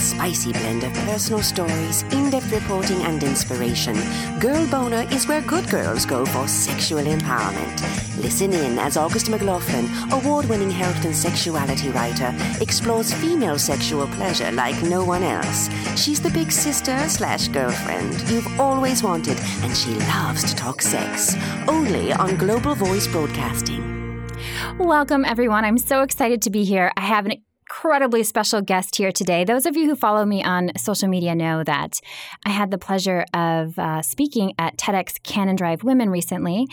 spicy blend of personal stories, in depth reporting, and inspiration. Girl Boner is where good girls go for sexual empowerment. Listen in as August McLaughlin, award winning health and sexuality writer, explores female sexual pleasure like no one else. She's the big sister slash girlfriend you've always wanted, and she loves to talk sex. Only on Global Voice Broadcasting. Welcome, everyone. I'm so excited to be here. I have an incredibly special guest here today. Those of you who follow me on social media know that I had the pleasure of uh, speaking at TEDx Cannon Drive Women recently.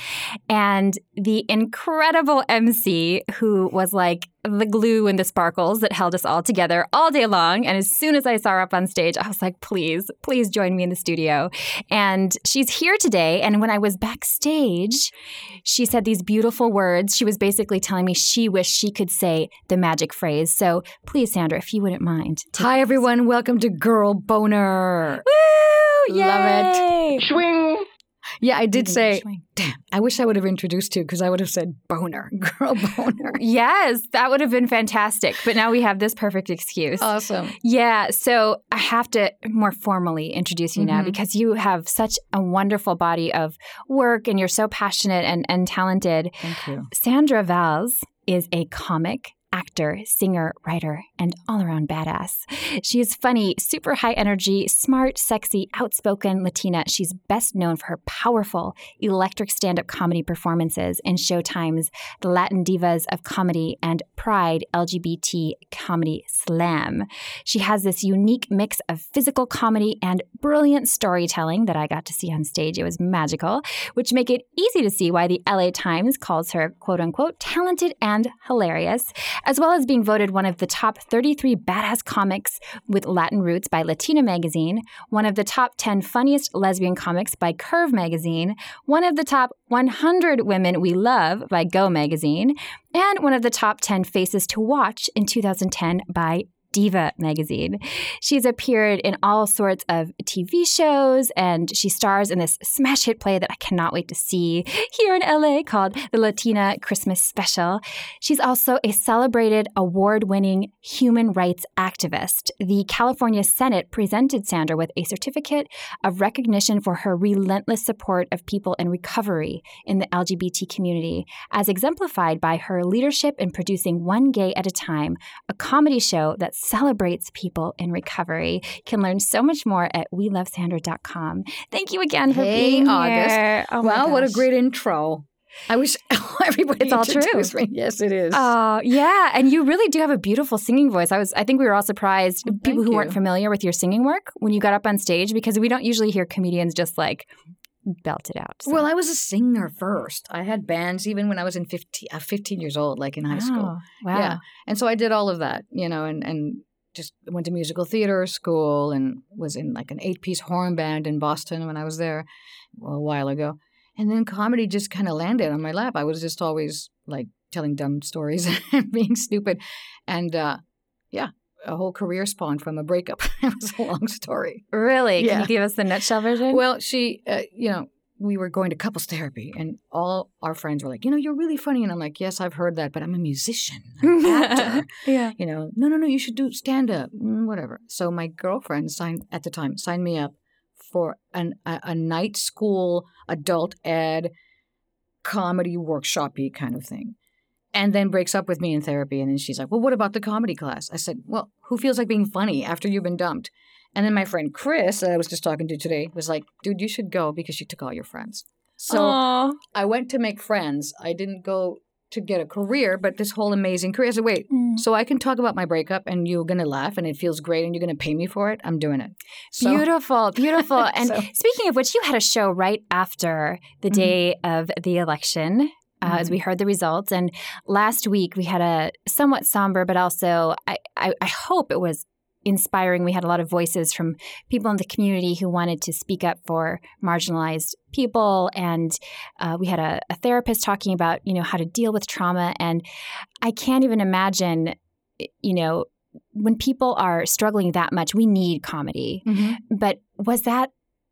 And the incredible MC who was like the glue and the sparkles that held us all together all day long. And as soon as I saw her up on stage, I was like, please, please join me in the studio. And she's here today. And when I was backstage, she said these beautiful words. She was basically telling me she wished she could say the magic phrase. So please, Sandra, if you wouldn't mind. Hi, everyone. Welcome to Girl Boner. Woo! Yay! Love it. Swing. Yeah, I did say, damn, I wish I would have introduced you because I would have said boner, girl boner. Yes, that would have been fantastic. But now we have this perfect excuse. Awesome. Yeah, so I have to more formally introduce you now Mhm. because you have such a wonderful body of work and you're so passionate and, and talented. Thank you. Sandra Valls is a comic, actor, singer, writer, and all around badass. She is funny, super high energy, smart, sexy, outspoken Latina. She's best known for her powerful, electric stand up comedy performances in Showtime's The Latin Divas of Comedy and Pride LGBT Comedy Slam. She has this unique mix of physical comedy and brilliant storytelling that I got to see on stage. It was magical, which make it easy to see why the LA Times calls her quote unquote talented and hilarious, as well as being voted one of the top 33 badass comics with Latin roots by Latina Magazine, one of the top 10 funniest lesbian comics by Curve Magazine, one of the top 100 women we love by Go Magazine, and one of the top 10 faces to watch in 2010 by Diva magazine. She's appeared in all sorts of TV shows and she stars in this smash hit play that I cannot wait to see here in LA called the Latina Christmas Special. She's also a celebrated award winning human rights activist. The California Senate presented Sandra with a certificate of recognition for her relentless support of people in recovery in the LGBT community, as exemplified by her leadership in producing One Gay at a Time, a comedy show that celebrates people in recovery. You can learn so much more at welovesandra.com. Thank you again for Hey, being August. here. Oh wow, what a great intro. I wish everybody It's all true. me. Yes, it is. Oh, yeah. And you really do have a beautiful singing voice. I was I think we were all surprised, Oh, people who weren't familiar with your singing work when you got up on stage because we don't usually hear comedians just like belt it out. So- well, I was a singer first. I had bands even when I was in 15, uh, 15 years old, like in high school. Oh, Wow. Yeah. And so I did all of that, you know, and, and just went to musical theater school and was in like an eight piece horn band in Boston when I was there a while ago. And then comedy just kind of landed on my lap. I was just always like telling dumb stories and being stupid. And uh, yeah, a whole career spawned from a breakup. it was a long story. Really? Can you give us the nutshell version? Well, she, uh, you know, we were going to couples therapy, and all our friends were like, you know, you're really funny. And I'm like, yes, I've heard that, but I'm a musician, I'm an actor. yeah. you know, no, no, no, you should do stand up, mm, whatever. So my girlfriend signed at the time signed me up for an a, a night school adult ed comedy workshopy kind of thing. And then breaks up with me in therapy. And then she's like, Well, what about the comedy class? I said, Well, who feels like being funny after you've been dumped? And then my friend Chris, that I was just talking to today, was like, Dude, you should go because she took all your friends. So Aw. I went to make friends. I didn't go to get a career, but this whole amazing career. I said, Wait, Mm. so I can talk about my breakup and you're going to laugh and it feels great and you're going to pay me for it. I'm doing it. So, beautiful, beautiful. And So- speaking of which, you had a show right after the Mhm. day of the election. Uh, As Mhm. we heard the results, and last week we had a somewhat somber, but also I, I, I hope it was inspiring. We had a lot of voices from people in the community who wanted to speak up for marginalized people, and uh, we had a, a therapist talking about you know how to deal with trauma. And I can't even imagine, you know, when people are struggling that much, we need comedy. Mhm. But was that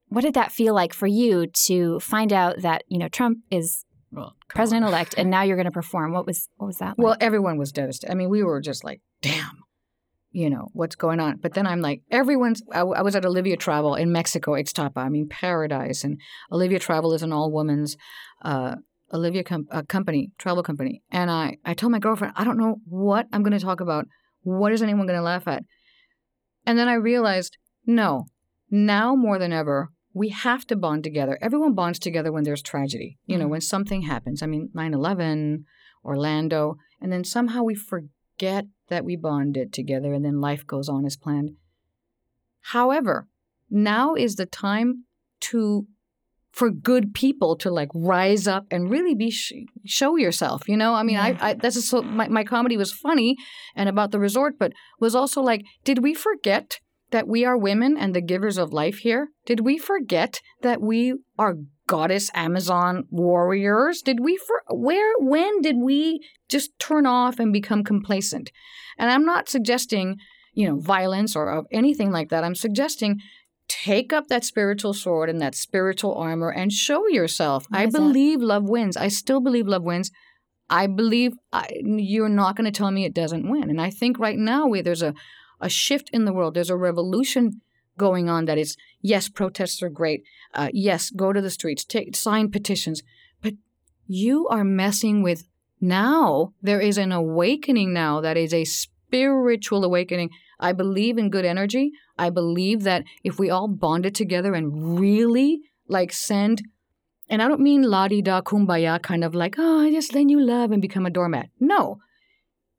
what did that feel like for you to find out that you know Trump is Well, president elect, and now you're going to perform? What was what was that? Well, everyone was devastated. I mean, we were just like, damn, you know, what's going on? But then I'm like, everyone's, I, I was at Olivia Travel in Mexico, Ixtapa, I mean, paradise. And Olivia Travel is an all women's, uh, Olivia com- uh, company, travel company. And I, I told my girlfriend, I don't know what I'm going to talk about. What is anyone going to laugh at? And then I realized, no, now more than ever, we have to bond together. Everyone bonds together when there's tragedy, you know, Mhm. when something happens. I mean, 9 11, Orlando, and then somehow we forget that we bonded together and then life goes on as planned. However, now is the time to for good people to like rise up and really be sh- show yourself you know i mean Yeah. I, I that's so my, my comedy was funny and about the resort but was also like did we forget that we are women and the givers of life here did we forget that we are goddess amazon warriors? Did we for where when did we just turn off and become complacent? And i'm not suggesting you know violence or of anything like that. I'm suggesting take up that spiritual sword and that spiritual armor and show yourself. What i is that? believe love wins. I still believe love wins. I believe I, you're not going to tell me it doesn't win. And i think right now we, there's a, a shift in the world. There's a revolution going on that is yes protests are great. Uh, yes go to the streets take sign petitions. But you are messing with now. There is an awakening now that is a spiritual awakening. I believe in good energy. I believe that if we all bonded together and really like send and i don't mean la-di-da kumbaya kind of like oh i just lend you love and become a doormat. No.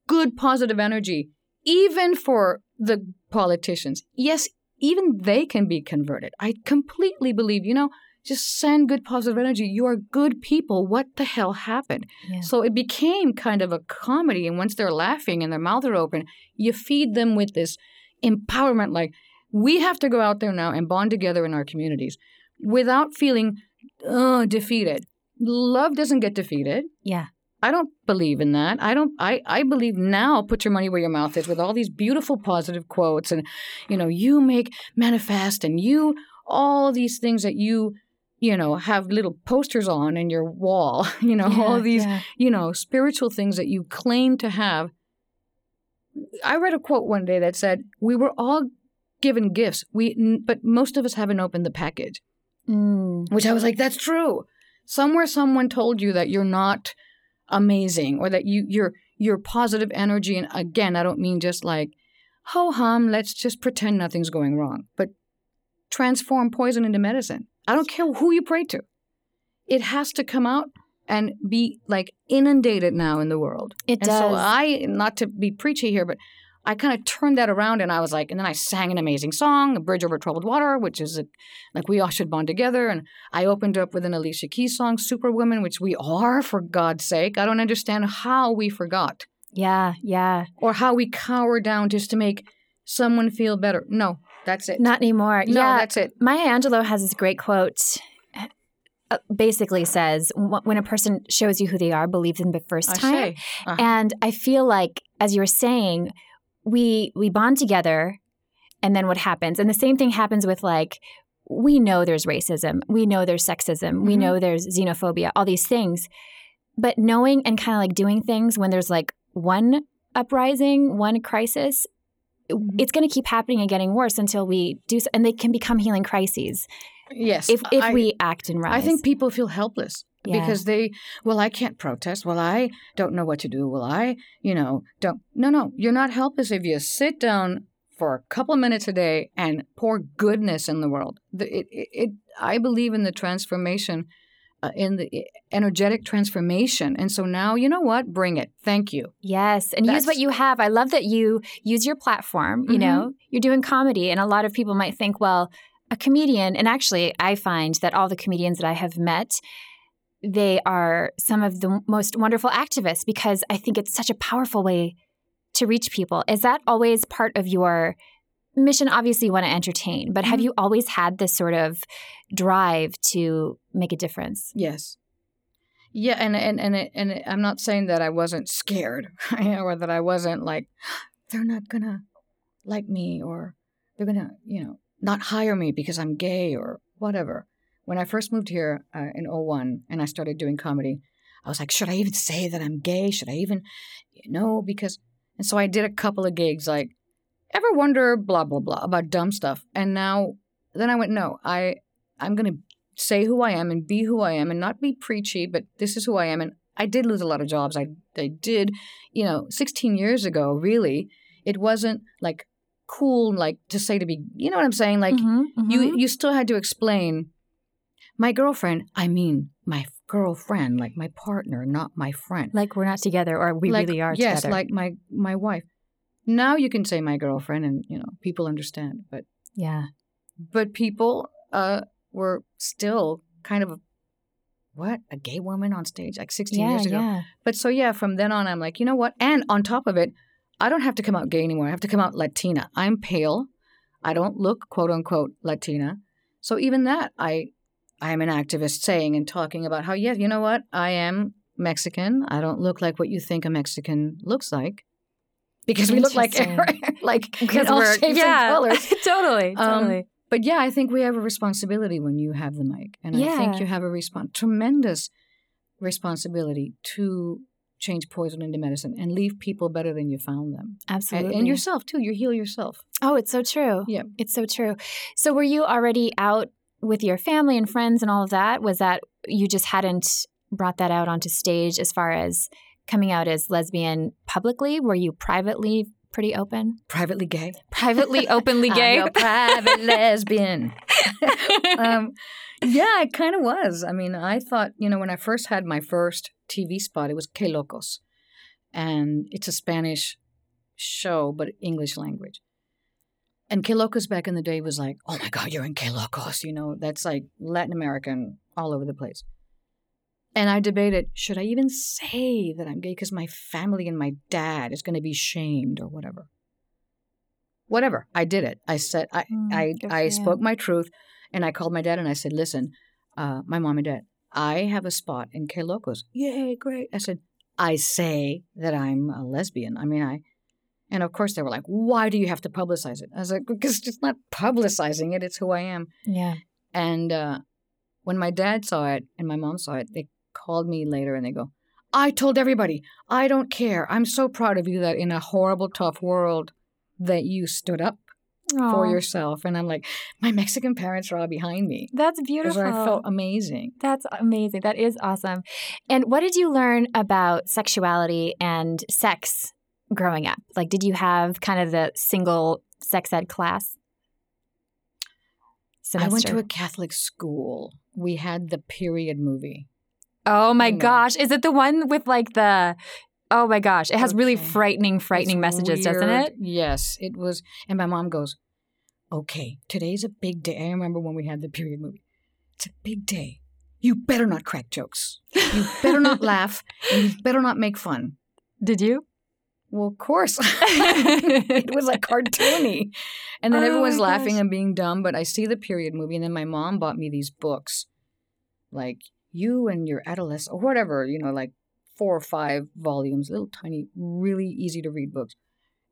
Good positive energy even for the politicians yes even they can be converted i completely believe you know just send good positive energy you are good people what the hell happened Yeah. so it became kind of a comedy. And once they're laughing and their mouths are open, you feed them with this empowerment like, we have to go out there now and bond together in our communities without feeling uh, defeated. Love doesn't get defeated. yeah. I don't believe in that. I don't I, I believe now put your money where your mouth is with all these beautiful positive quotes and you know, you make manifest and you all these things that you you know have little posters on in your wall, you know, all these yeah. you know, spiritual things that you claim to have. I read a quote one day that said, "We were all given gifts. We n- but most of us haven't opened the package." Mm. Which I was like, "That's true." Somewhere someone told you that you're not amazing or that you you're you're positive energy and again, I don't mean just like ho hum, let's just pretend nothing's going wrong, but transform poison into medicine. I don't care who you pray to. It has to come out and be like inundated now in the world. It and so does. I, not to be preachy here, but I kind of turned that around and I was like, and then I sang an amazing song, A Bridge Over Troubled Water, which is a, like we all should bond together. And I opened up with an Alicia Keys song, Superwoman, which we are, for God's sake. I don't understand how we forgot Yeah, yeah. or how we cower down just to make someone feel better. No, that's it. Not anymore. no, yeah. that's it. Maya Angelou has this great quote. uh, Basically says when a person shows you who they are, believe them the first I time. say. Uh-huh. And I feel like, as you were saying, we we bond together, and then what happens? And the same thing happens with like we know there's racism, we know there's sexism, we Mhm. know there's xenophobia, all these things, but knowing and kind of like doing things when there's like one uprising, one crisis. It's going to keep happening and getting worse until we do, so, and they can become healing crises yes. if if I- we act and rise. I think people feel helpless Yeah. because they, well, I can't protest. Well, I don't know what to do. Well, I, you know, don't. No, no, you're not helpless if you sit down for a couple of minutes a day and pour goodness in the world. It, it, it, I believe in the transformation, uh, in the energetic transformation. And so now, you know what? Bring it. Thank you. Yes, and use what you have. I love that you use your platform. You Mhm. know, you're doing comedy, and a lot of people might think, well, a comedian, and actually, I find that all the comedians that I have met, they are some of the most wonderful activists because I think it's such a powerful way to reach people. Is that always part of your mission? Obviously, you want to entertain, but have Mhm. you always had this sort of drive to make a difference? Yes. Yeah, and and and it, and it, I'm not saying that I wasn't scared or that I wasn't like they're not gonna like me or they're gonna you know not hire me because I'm gay or whatever. When I first moved here uh, in 01 and I started doing comedy, I was like, should I even say that I'm gay? Should I even, you know, because, and so I did a couple of gigs like, ever wonder blah, blah, blah about dumb stuff. And now, then I went, no, I, I'm going to say who I am and be who I am and not be preachy, but this is who I am. And I did lose a lot of jobs. I, I did, you know, 16 years ago, really, it wasn't like cool, like to say to be, you know what I'm saying? Like Mhm, you, mhm. you still had to explain my girlfriend. I mean, my girlfriend, like my partner, not my friend. like we're not together or we like, really are yes, together. like my, my wife. Now you can say my girlfriend and, you know, people understand, but yeah. but people uh, were still kind of what a gay woman on stage like 16 Yeah, years ago yeah. but so yeah from then on i'm like you know what and on top of it i don't have to come out gay anymore i have to come out latina i'm pale i don't look quote unquote latina so even that i i am an activist saying and talking about how yeah you know what i am mexican i don't look like what you think a mexican looks like because we look like like in all shapes and colors totally, Um, totally. but yeah, I think we have a responsibility when you have the mic, and I think you have a respon tremendous responsibility to change poison into medicine and leave people better than you found them, and, Absolutely. and yourself too. You heal yourself. Oh, it's so true. Yeah. It's so true. So were you already out with your family and friends and all of that? Was that you just hadn't brought that out onto stage as far as coming out as lesbian publicly? Were you privately pretty open? Privately gay, Privately, openly gay? I'm a private lesbian. um, yeah, it kind of was. I mean, I thought you know when I first had my first TV spot, it was Que Locos, and it's a Spanish show but English language. And Que Locos back in the day was like, oh my God, you're in Que Locos. You know, that's like Latin American all over the place. And I debated, should I even say that I'm gay because my family and my dad is going to be shamed or whatever. Whatever. I did it. I said, I, Mm, I, I spoke my truth and I called my dad and I said, listen, uh, my mom and dad, I have a spot in Que Locos. Yay, great. I said, I say that I'm a lesbian. I mean, I, and of course they were like, why do you have to publicize it? I was like, because it's not publicizing it, it's who I am. yeah. And uh, when my dad saw it and my mom saw it, they called me later and they go, I told everybody, I don't care. I'm so proud of you that in a horrible, tough world that you stood up for yourself. And I'm like, my Mexican parents are all behind me. That's beautiful. I felt amazing. That's amazing. That is awesome. And what did you learn about sexuality and sex growing up? Like, did you have kind of the single sex ed class? I went to a Catholic school. We had the period movie. Oh my gosh. Is it the one with like the. Oh my gosh. It has really frightening, frightening It's messages, doesn't it? Yes, it was. And my mom goes, Okay, today's a big day. I remember when we had the period movie. It's a big day. You better not crack jokes. You better not laugh. And you better not make fun. Did you? Well, of course. it was like cartoony. And then Oh everyone's laughing gosh. and being dumb. But I see the period movie, and then my mom bought me these books, like You and Your Adolescent, or whatever, you know, like four or five volumes, little tiny, really easy to read books.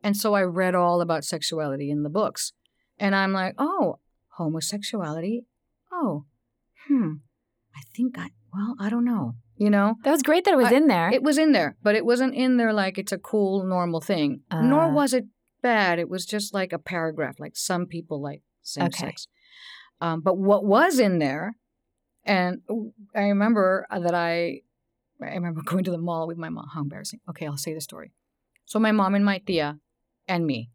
And so I read all about sexuality in the books. And I'm like, oh, homosexuality? Oh, hmm. I think I, well, I don't know. You know? That was great that it was I- in there. It was in there, but it wasn't in there like it's a cool, normal thing. Nor Uh. was it bad. It was just like a paragraph, like some people like same Okay. sex. Um, but what was in there, and I remember that I, I remember going to the mall with my mom. How embarrassing. Okay, I'll say the story. So my mom and my tia, and me,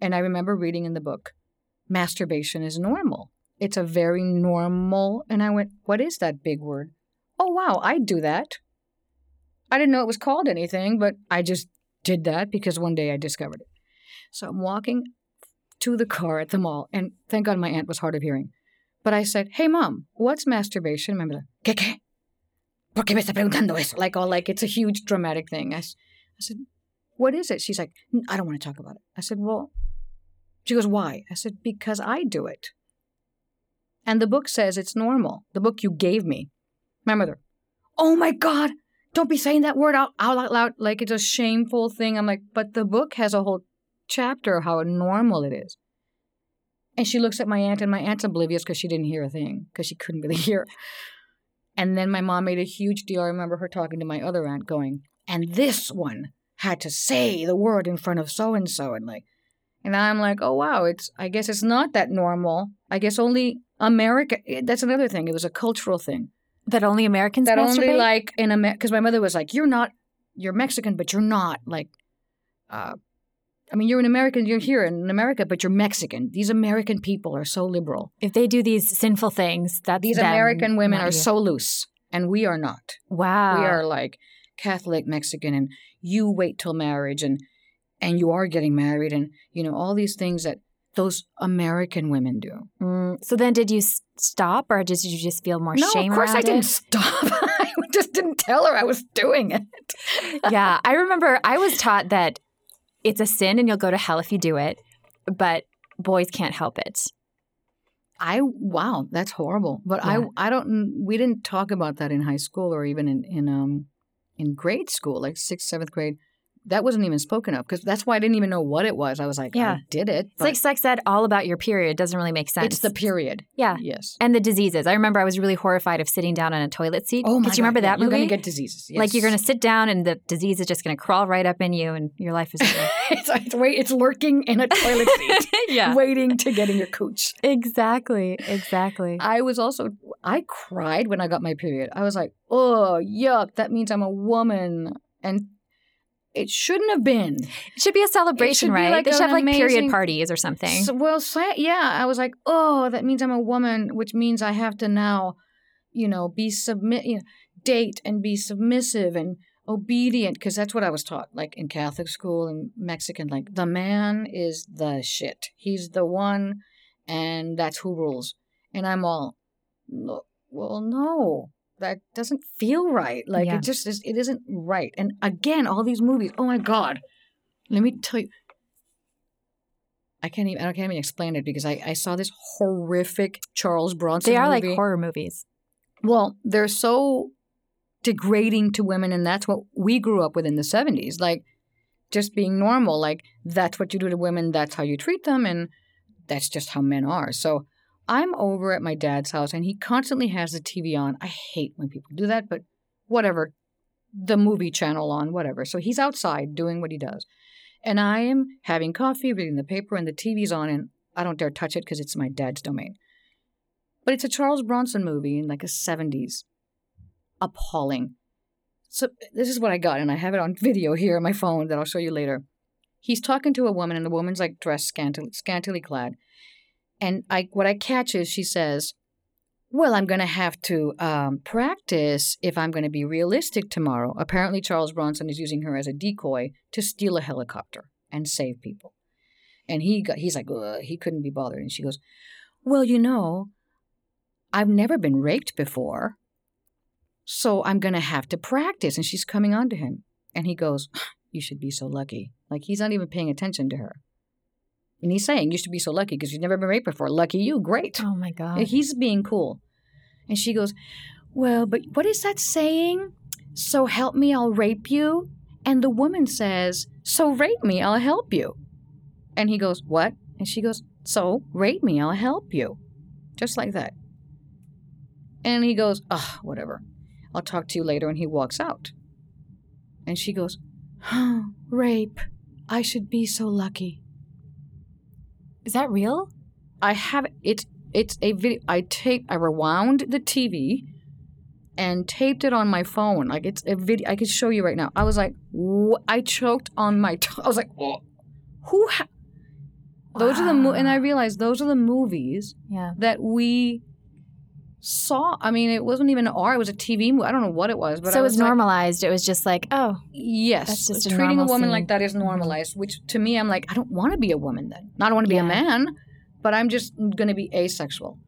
and I remember reading in the book, masturbation is normal. It's a very normal. And I went, what is that big word? Oh wow, I'd do that. I didn't know it was called anything, but I just did that because one day I discovered it. So I'm walking to the car at the mall, and thank God my aunt was hard of hearing. But I said, "Hey, mom, what's masturbation?" Remember that? ¿Qué qué? ¿Por qué me está preguntando eso? Like all like it's a huge dramatic thing. I said, "What is it?" She's like, "I don't want to talk about it." I said, "Well," she goes, "Why?" I said, "Because I do it." And the book says it's normal. The book you gave me. My mother, oh my God, don't be saying that word out, out loud like it's a shameful thing. I'm like, but the book has a whole chapter of how normal it is. And she looks at my aunt, and my aunt's oblivious because she didn't hear a thing because she couldn't really hear. And then my mom made a huge deal. I remember her talking to my other aunt, going, "And this one had to say the word in front of so and so," and like, and I'm like, "Oh wow, it's. I guess it's not that normal. I guess only America. eh, That's another thing. It was a cultural thing That only Americans that only like in America. Because my mother was like, "You're not. You're Mexican, but you're not like." uh I mean, you're an American. You're here in America, but you're Mexican. These American people are so liberal. if they do these sinful things, that These American women are you. so loose, and we are not. wow. We are like Catholic Mexican, and you wait till marriage, and and you are getting married, and you know all these things that those American women do. Mm, so then, did you stop, or did you just feel more no, shame of course I didn't stop. I just didn't tell her I was doing it. yeah, I remember I was taught that it's a sin and you'll go to hell if you do it, but boys can't help it. I wow, that's horrible. But Yeah. I I don't. We didn't talk about that in high school or even in in um in grade school, like sixth seventh grade. That wasn't even spoken of because that's why I didn't even know what it was. I was like, Yeah. I did it. It's like sex ed all about your period. Doesn't really make sense. it's the period. yeah. Yes. And the diseases. I remember I was really horrified of sitting down on a toilet seat. Oh my Because you remember God, yeah, that You're gonna get diseases. Like you're going to sit down and the disease is just going to crawl right up in you and your life is it's, it's wait. It's lurking in a toilet seat, yeah. waiting to get in your cooch. Exactly. Exactly. I was also. I cried when I got my period. I was like, oh yuck. That means I'm a woman, and it shouldn't have been. It should be a celebration, right? like they should have like period parties or something. So, well, yeah, I was like, oh, that means I'm a woman, which means I have to now, you know, be submit, you know, date and be submissive and obedient, because that's what I was taught, like in Catholic school and Mexican. Like the man is the shit. He's the one, and that's who rules. And I'm all, well, no. That doesn't feel right. Like Yeah. it just is. It isn't right. And again, all these movies. Oh my god! Let me tell you. I can't even. I can't even explain it because I, I saw this horrific Charles Bronson. they are like horror movies. Well, they're so degrading to women, and that's what we grew up with in the seventies. Like just being normal. Like that's what you do to women. That's how you treat them, and that's just how men are. So I'm over at my dad's house, and he constantly has the TV on. I hate when people do that, but whatever. The movie channel on, whatever. So he's outside doing what he does. And I am having coffee, reading the paper, and the TV's on, and I don't dare touch it because it's my dad's domain. But it's a Charles Bronson movie in like a 70s. Appalling. So this is what I got, and I have it on video here on my phone that I'll show you later. He's talking to a woman, and the woman's like dressed scantily, scantily clad. And I, what I catch is she says, "Well, I'm going to have to um, practice if I'm going to be realistic tomorrow." Apparently, Charles Bronson is using her as a decoy to steal a helicopter and save people. And he got, he's like, he couldn't be bothered. And she goes, "Well, you know, I've never been raped before, so I'm going to have to practice." And she's coming on to him, and he goes, "You should be so lucky." Like he's not even paying attention to her. And he's saying, You should be so lucky because you've never been raped before. Lucky you, great. Oh my god. And He's being cool. And she goes, Well, but what is that saying? So help me, I'll rape you. And the woman says, So rape me, I'll help you. And he goes, What? And she goes, So rape me, I'll help you. Just like that. And he goes, Ugh, whatever. I'll talk to you later. And he walks out. And she goes, oh, Rape. I should be so lucky. Is that real? I have it's it's a video. I tape. I rewound the TV and taped it on my phone. Like it's a video. I could show you right now. I was like, wh- I choked on my. T- I was like, oh, who? Ha- those are the mo- and I realized those are the movies Yeah. that we saw. I mean, it wasn't even R. It was a TV movie. I don't know what it was, but so it was was like, normalized. It was just like, oh, Yes, just a treating a woman scene. like that is mm-hmm. normalized. Which to me, I'm like, I don't want to be a woman then. I don't want to be Yeah. a man, but I'm just going to be asexual.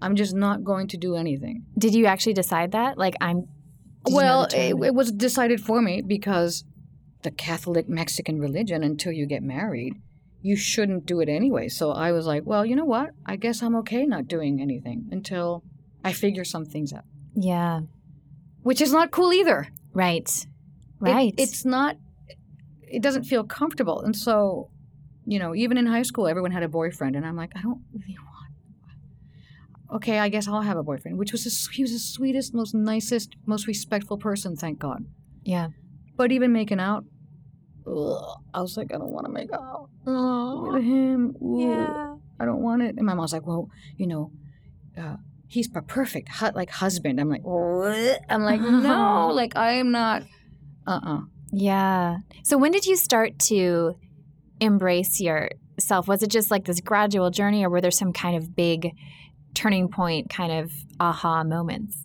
I'm just not going to do anything. did you actually decide that? Like, I'm. did you know well, it, it was decided for me because the Catholic Mexican religion, until you get married, you shouldn't do it anyway. So I was like, well, you know what? I guess I'm okay not doing anything until I figure some things out, yeah. which is not cool either. Right. It- Right. it's not. It doesn't feel comfortable, and so you know, even in high school, everyone had a boyfriend, and I'm like, I don't really want. Okay, I guess I'll have a boyfriend, which was a, he was the sweetest, most nicest, most respectful person, thank God. Yeah. But even making out, ugh, I was like, I don't want to make out with him. Ooh, I don't want it. And my mom's like, well, you know, uh, he's a perfect hu- like husband. I'm like, what? I'm like, no, like I am not. Uh uh Yeah. So when did you start to embrace yourself? Was it just like this gradual journey or were there some kind of big turning point kind of aha moments?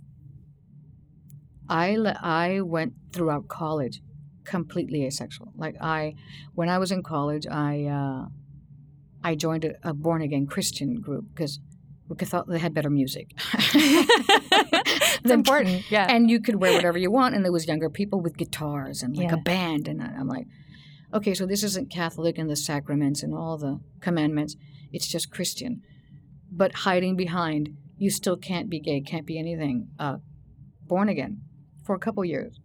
I le- I went throughout college completely asexual. Like I, when I was in college, I uh, I joined a, a born again Christian group because we thought they had better music. It's important. Yeah. and you could wear whatever you want, and there was younger people with guitars and like Yeah. a band, and I'm like, okay, so this isn't Catholic and the sacraments and all the commandments. It's just Christian, but hiding behind you still can't be gay, can't be anything. Uh, born again for a couple years.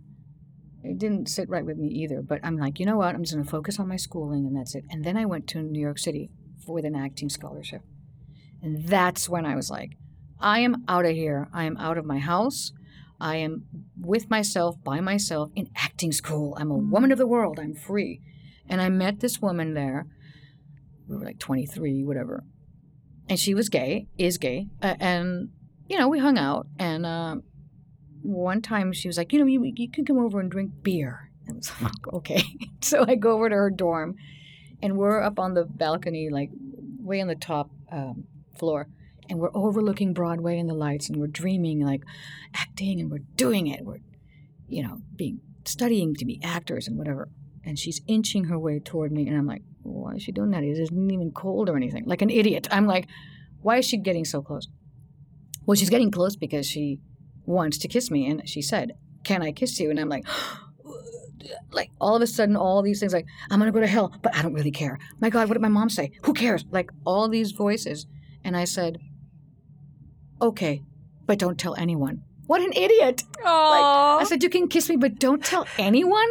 It didn't sit right with me either, but I'm like, you know what? I'm just going to focus on my schooling and that's it. And then I went to New York City for, with an acting scholarship. And that's when I was like, I am out of here. I am out of my house. I am with myself, by myself, in acting school. I'm a woman of the world. I'm free. And I met this woman there. We were like 23, whatever. And she was gay, is gay. Uh, and, you know, we hung out. And uh, one time she was like, you know, you, you can come over and drink beer. I was like, okay. so I go over to her dorm. And we're up on the balcony, like way on the top um, floor and we're overlooking Broadway and the lights, and we're dreaming like acting, and we're doing it. We're, you know, being studying to be actors and whatever. And she's inching her way toward me, and I'm like, why is she doing that? It isn't even cold or anything. Like an idiot. I'm like, why is she getting so close? Well, she's getting close because she wants to kiss me, and she said, "Can I kiss you?" And I'm like. Like all of a sudden, all these things like I'm gonna go to hell, but I don't really care. My God, what did my mom say? Who cares? Like all these voices, and I said, okay, but don't tell anyone. What an idiot. I said, you can kiss me, but don't tell anyone?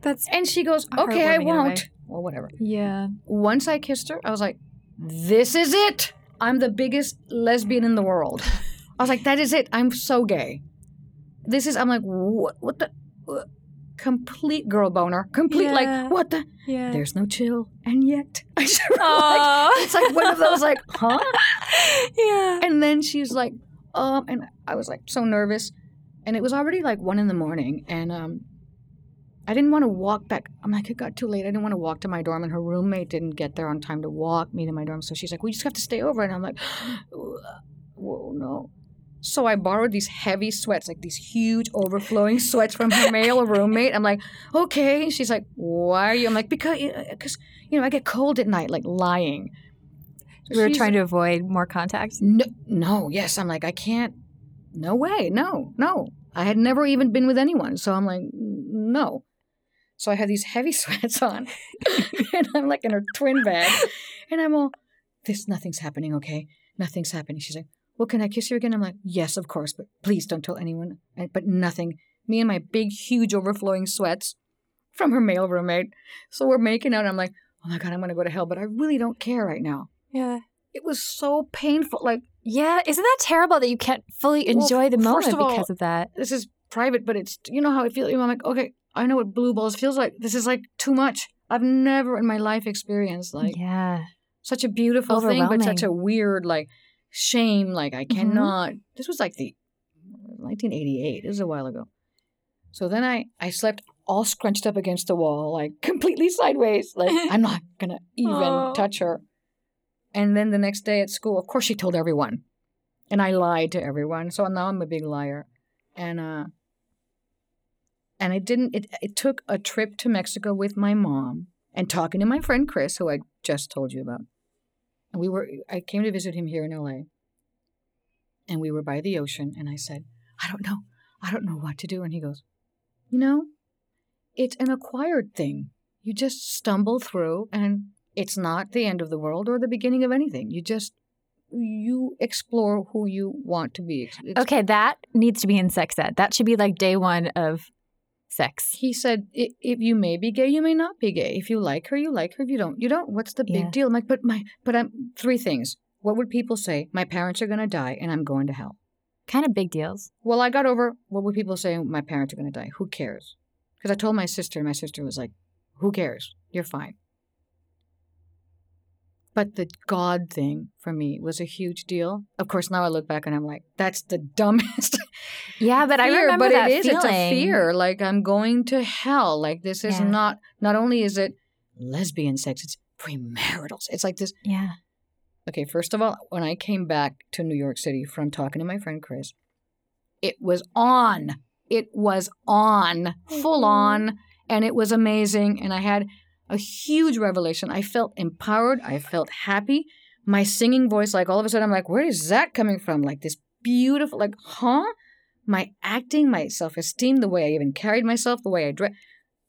That's And she goes, okay, I Heartwarming in a way. won't. Well, whatever. yeah. Once I kissed her, I was like, this is it. I'm the biggest lesbian in the world. I was like, that is it. I'm so gay. This is, I'm like, what, what the, what? Complete girl boner. Complete, Yeah. like, what the? Yeah. There's no chill. And yet, I just, like, it's like one of those, like, huh? yeah. And then she's like, um, and I was like so nervous. And it was already like one in the morning. And um, I didn't want to walk back. I'm like, it got too late. I didn't want to walk to my dorm. And her roommate didn't get there on time to walk me to my dorm. So she's like, we just have to stay over. And I'm like, whoa, no. So I borrowed these heavy sweats, like these huge overflowing sweats from her male roommate. I'm like, okay. And she's like, why are you? I'm like, because, because you know, I get cold at night, like lying. We were She's- trying to avoid more contacts. no, no, yes. I'm like, I can't. No way. No, no. I had never even been with anyone. So I'm like, no. So I had these heavy sweats on. and I'm like in her twin bed, And I'm all, this, nothing's happening, okay? Nothing's happening. She's like, well, can I kiss you again? I'm like, yes, of course, but please don't tell anyone. But nothing. Me and my big, huge, overflowing sweats from her male roommate. So we're making out. And I'm like, oh my God, I'm going to go to hell, but I really don't care right now. Yeah. It was so painful. Like, Yeah. Isn't that terrible that you can't fully Well, enjoy the first moment of all- because of that? this is private, but it's you know how I feel. I'm like, okay, I know what blue balls feels like. This is like too much. I've never in my life experienced like yeah. such a beautiful thing, but such a weird like shame. Like I Mhm. cannot. This was like the 1988. This is a while ago. So then I I slept all scrunched up against the wall, like completely sideways. Like I'm not gonna even Oh. touch her. And then the next day at school, of course, she told everyone, and I lied to everyone. So now I'm a big liar, and uh, and it didn't. It it took a trip to Mexico with my mom and talking to my friend Chris, who I just told you about. We were. I came to visit him here in L.A. And we were by the ocean, and I said, I don't know. I don't know what to do. And he goes, You know, it's an acquired thing. You just stumble through, and it's not the end of the world or the beginning of anything. You just you explore who you want to be. It's- Okay, that needs to be in sex ed. That should be like day one of sex. He said, "I- "If you may be gay, you may not be gay. If you like her, you like her. If you don't, you don't. What's the big Yeah. deal?" I'm like, "But my, but I'm three things. What would people say? My parents are gonna die, and I'm going to hell. Kind of big deals. Well, I got over. What would people say? My parents are gonna die. Who cares? Because I told my sister, and my sister was like, "Who cares? You're fine." But the God thing for me was a huge deal. Of course, now I look back and I'm like, "That's the dumbest." Yeah, but I remember but that it is. feeling. It's a fear. Like I'm going to hell. Like this is Yeah. not. Not only is it lesbian sex, it's premarital. It's like this. Yeah. Okay, first of all, when I came back to New York City from talking to my friend Chris, it was on. It was on, full Mhm. on, and it was amazing. And I had a huge revelation. I felt empowered. I felt happy. My singing voice, like all of a sudden, I'm like, where is that coming from? Like this beautiful, like, huh? My acting, my self esteem, the way I even carried myself, the way I dressed,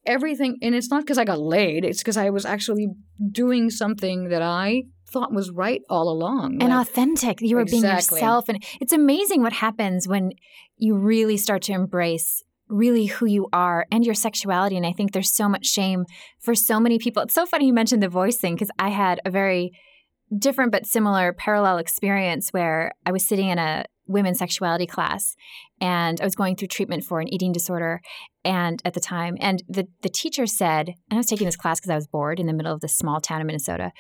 everything. And it's not because I got laid, it's because I was actually doing something that I thought was right all along. and Like, authentic. You were being yourself. And it's amazing what happens when you really start to embrace really who you are and your sexuality. And I think there's so much shame for so many people. It's so funny you mentioned the voice thing because I had a very different but similar parallel experience where I was sitting in a women's sexuality class and I was going through treatment for an eating disorder and at the time and the the teacher said and I was taking this class because I was bored in the middle of this small town in Minnesota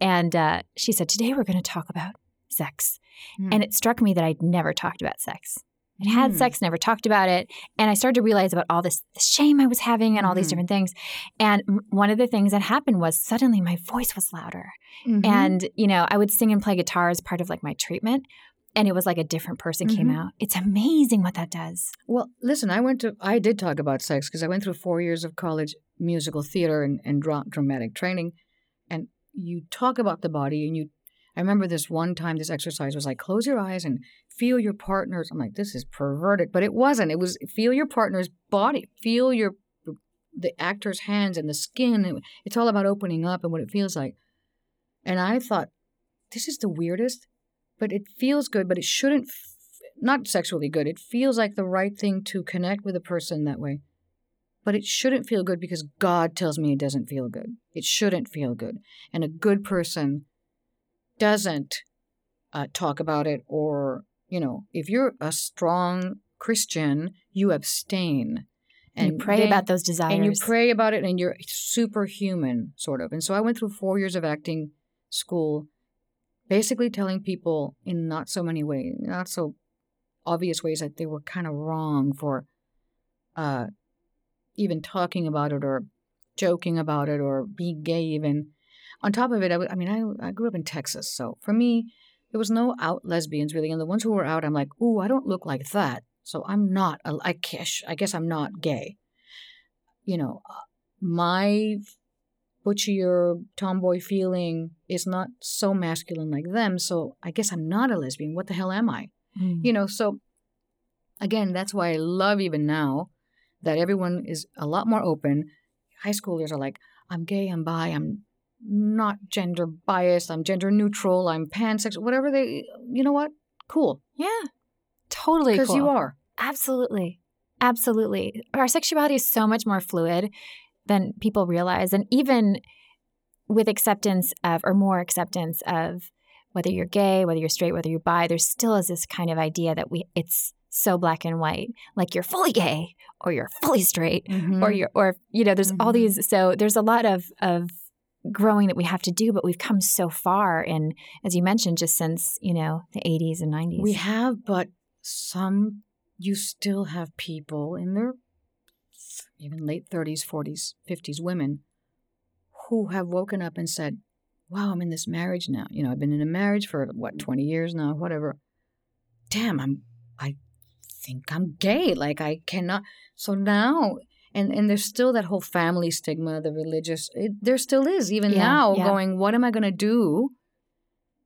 and uh, she said today we're going to talk about sex Hmm. and it struck me that I'd never talked about sex I'd had Hmm. sex never talked about it and I started to realize about all this shame I was having and all these Mhm. different things and one of the things that happened was suddenly my voice was louder Mhm. and you know i would sing and play guitar as part of like my treatment and it was like a different person came Mhm. out it's amazing what that does Well, listen, I went to, I did talk about sex because I went through four years of college musical theater and, and dra- dramatic training. And you talk about the body and you, I remember this one time, this exercise was like, close your eyes and feel your partner's. I'm like, this is perverted, but it wasn't. It was feel your partner's body, feel your, the actor's hands and the skin. It's all about opening up and what it feels like. And I thought, this is the weirdest, but it feels good, but it shouldn't, not sexually good. It feels like the right thing to connect with a person that way. But it shouldn't feel good because God tells me it doesn't feel good. It shouldn't feel good. And a good person doesn't uh, talk about it or, you know, if you're a strong Christian, you abstain. and you pray then- about those desires and you pray about it and you're superhuman sort of and so i went through four years of acting school basically telling people in not so many ways not so obvious ways that they were kind of wrong for uh even talking about it or joking about it or being gay even on top of it I, w- I mean I, I grew up in texas so for me there was no out lesbians really and the ones who were out i'm like ooh i don't look like that. So i'm not a- i guess i guess i'm not gay. You know uh, my butchier tomboy feeling is not so masculine like them so i guess i'm not a lesbian. What the hell am i? Mm. you know so again that's why i love even now that everyone is a lot more open. High schoolers are like i'm gay i'm bi i'm not gender biased i'm gender neutral i'm pansexual whatever they you know what? Cool. Yeah. Totally because cool. you are. Absolutely. Absolutely. Our sexuality is so much more fluid than people realize and even with acceptance of or more acceptance of whether you're gay whether you're straight whether you're bi there still is this kind of idea that we it's so black and white. Like you're fully gay or you're fully straight or you're or you know there's all Mhm. these so there's a lot of of growing that we have to do but we've come so far in as you mentioned just since you know the 80s and 90s We have, but some you still have people in their even late 30s, 40s, 50s women who have woken up and said, Wow, I'm in this marriage now. You know, I've been in a marriage for what, 20 years now, whatever. Damn, I'm I think I'm gay. Like I cannot so now and and there's still that whole family stigma, the religious it, there still is even Yeah, now yeah. going, What am I gonna do?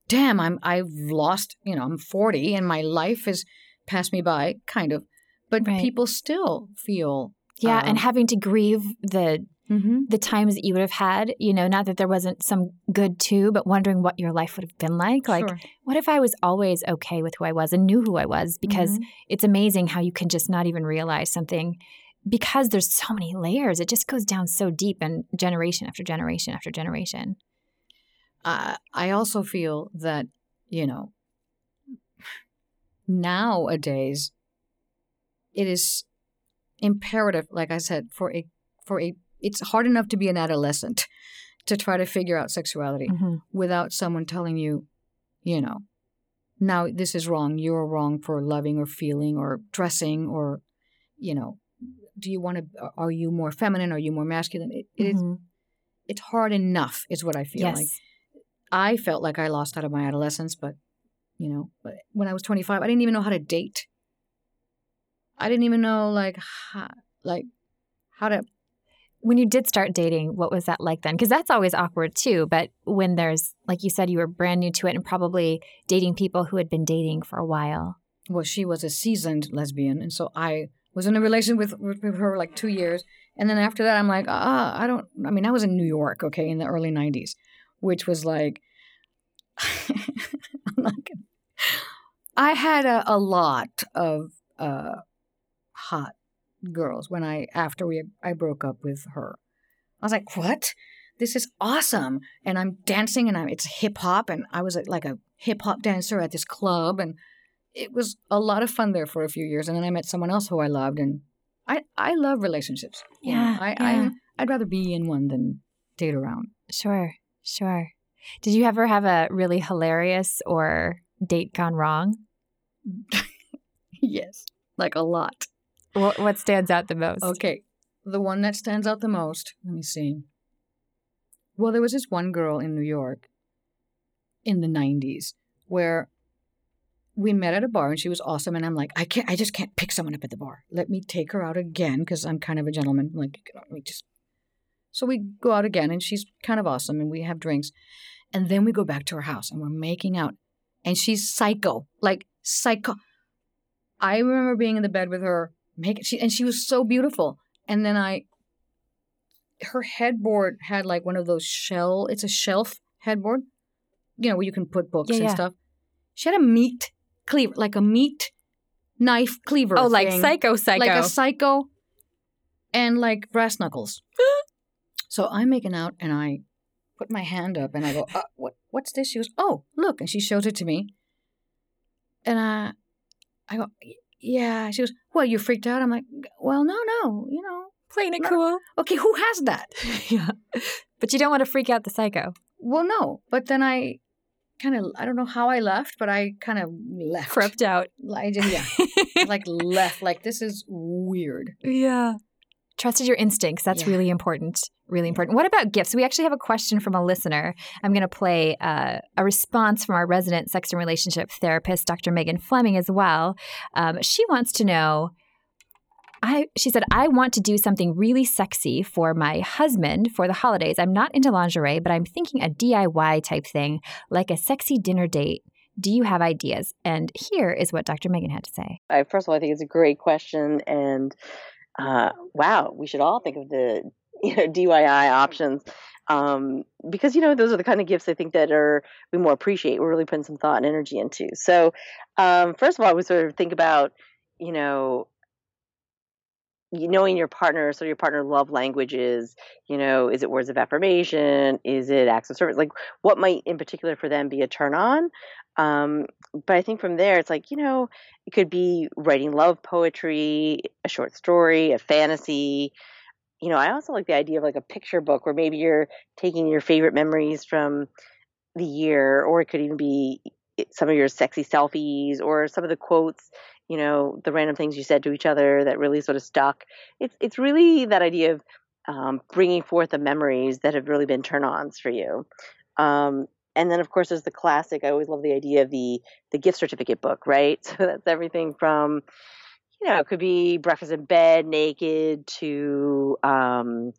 damn, I'm I've lost, you know, I'm 40 and my life has passed me by, kind of. But Right. people still feel yeah um, and having to grieve the mm-hmm. the times that you would have had you know not that there wasn't some good too but wondering what your life would have been like like sure. what if i was always okay with who i was and knew who i was because Mhm. it's amazing how you can just not even realize something because there's so many layers, it just goes down so deep and generation after generation after generation. Uh, I also feel that, you know, nowadays it is imperative, like I said, for a for a it's hard enough to be an adolescent to try to figure out sexuality Mm-hmm. without someone telling you, you know, now this is wrong. You're wrong for loving or feeling or dressing or, you know, do you want to? Are you more feminine? Are you more masculine? It, it is. Mhm. It's hard enough, is what I feel Yes. like. I felt like I lost out of my adolescence, but you know, but when I was 25, I didn't even know how to date. I didn't even know like how, like how to when you did start dating, what was that like then? Because that's always awkward too. But when there's, like you said, you were brand new to it and probably dating people who had been dating for a while. well, she was a seasoned lesbian, and so I was in a relation with with, her like two years, and then after that, I'm like, ah, I don't. I mean, I was in New York, okay, in the early '90s, which was like, I'm not gonna. I had a, a lot of uh, hot girls when I after we I broke up with her. I was like, what? This is awesome, and I'm dancing, and I'm it's hip hop, and I was like a hip hop dancer at this club, and it was a lot of fun there for a few years, and then I met someone else who I loved, and I I love relationships. Yeah, I, yeah. I I'd rather be in one than date around. Sure, sure. Did you ever have a really hilarious or date gone wrong? yes, like a lot. What, what stands out the most? Okay, the one that stands out the most. Let me see. Well, there was this one girl in New York in the '90s where we met at a bar and she was awesome, and I'm like, I can't, I just can't pick someone up at the bar. Let me take her out again because I'm kind of a gentleman. I'm like, let me just. So we go out again, and she's kind of awesome, and we have drinks, and then we go back to her house and we're making out, and she's psycho, like psycho. I remember being in the bed with her, make she and she was so beautiful. And then I, her headboard had like one of those shell. It's a shelf headboard, you know, where you can put books Yeah, and yeah. stuff. She had a meat cleaver, like a meat knife cleaver. oh, like thing, psycho, psycho. like a psycho, and like brass knuckles. so I'm making out, and I put my hand up, and I go, uh, "What? What's this?" She goes, "Oh, look," and she shows it to me, and I, I go, "Yeah." She goes, "Well, you freaked out?" I'm like, "Well, no, no, you know, Playing it No. cool. okay, who has that?" yeah. But you don't want to freak out the psycho. Well, no, but then I kind of, I don't know how I left, but I kind of left. Crept out. I did, yeah, like left. Like this is weird. yeah. Trusted your instincts. That's Yeah. really important. Really important. What about gifts? We actually have a question from a listener. I'm going to play uh, a response from our resident sex and relationship therapist, Dr. Megan Fleming, as well. Um, she wants to know. I, she said, I want to do something really sexy for my husband for the holidays. I'm not into lingerie, but I'm thinking a DIY type thing, like a sexy dinner date. Do you have ideas? And here is what Dr. Megan had to say. First of all, I think it's a great question, and uh, wow, we should all think of the you know DIY options um, because you know those are the kind of gifts I think that are we more appreciate. We're really putting some thought and energy into. So, um, first of all, we sort of think about you know knowing your partner, so your partner love languages. You know, is it words of affirmation? Is it acts of service? Like, what might in particular for them be a turn on? Um, but I think from there, it's like you know, it could be writing love poetry, a short story, a fantasy. You know, I also like the idea of like a picture book where maybe you're taking your favorite memories from the year, or it could even be some of your sexy selfies or some of the quotes, you know, the random things you said to each other that really sort of stuck. It's it's really that idea of um, bringing forth the memories that have really been turn-ons for you. Um, and then, of course, there's the classic. I always love the idea of the the gift certificate book, right? So that's everything from, you know, it could be breakfast in bed, naked, to, um,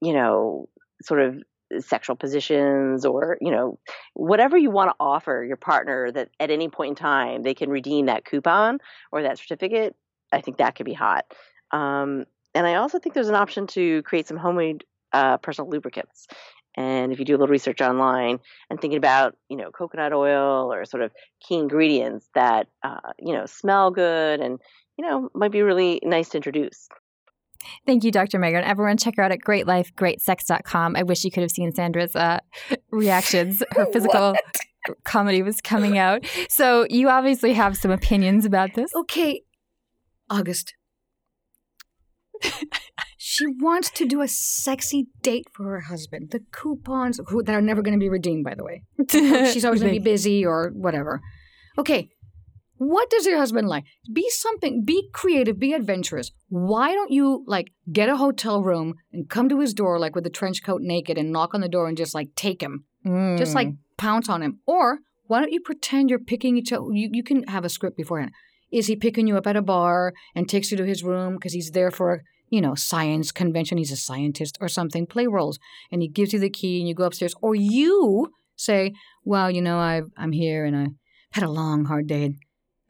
you know, sort of sexual positions or you know whatever you want to offer your partner that at any point in time they can redeem that coupon or that certificate i think that could be hot. Um, and i also think there's an option to create some homemade uh, personal lubricants. And if you do a little research online and thinking about you know coconut oil or sort of key ingredients that uh, you know smell good and you know might be really nice to introduce Thank you, Dr. Megan. Everyone, check her out at greatlifegreatsex.com. I wish you could have seen Sandra's uh, reactions. Her physical comedy was coming out. So you obviously have some opinions about this. Okay, August. she wants to do a sexy date for her husband. The coupons who, that are never going to be redeemed, by the way. She's always going to be busy or whatever. Okay, what does your husband like? Be something, be creative, be adventurous. Why don't you like get a hotel room and come to his door like with a trench coat naked and knock on the door and just like take him? Just like Mm. pounce on him. Or why don't you pretend you're picking each other? You, you can have a script beforehand. Is he picking you up at a bar and takes you to his room because he's there for a you know science convention? He's a scientist or something. Play roles, and he gives you the key, and you go upstairs. Or you say, "Well, you know, I I'm here, and I had a long hard day. And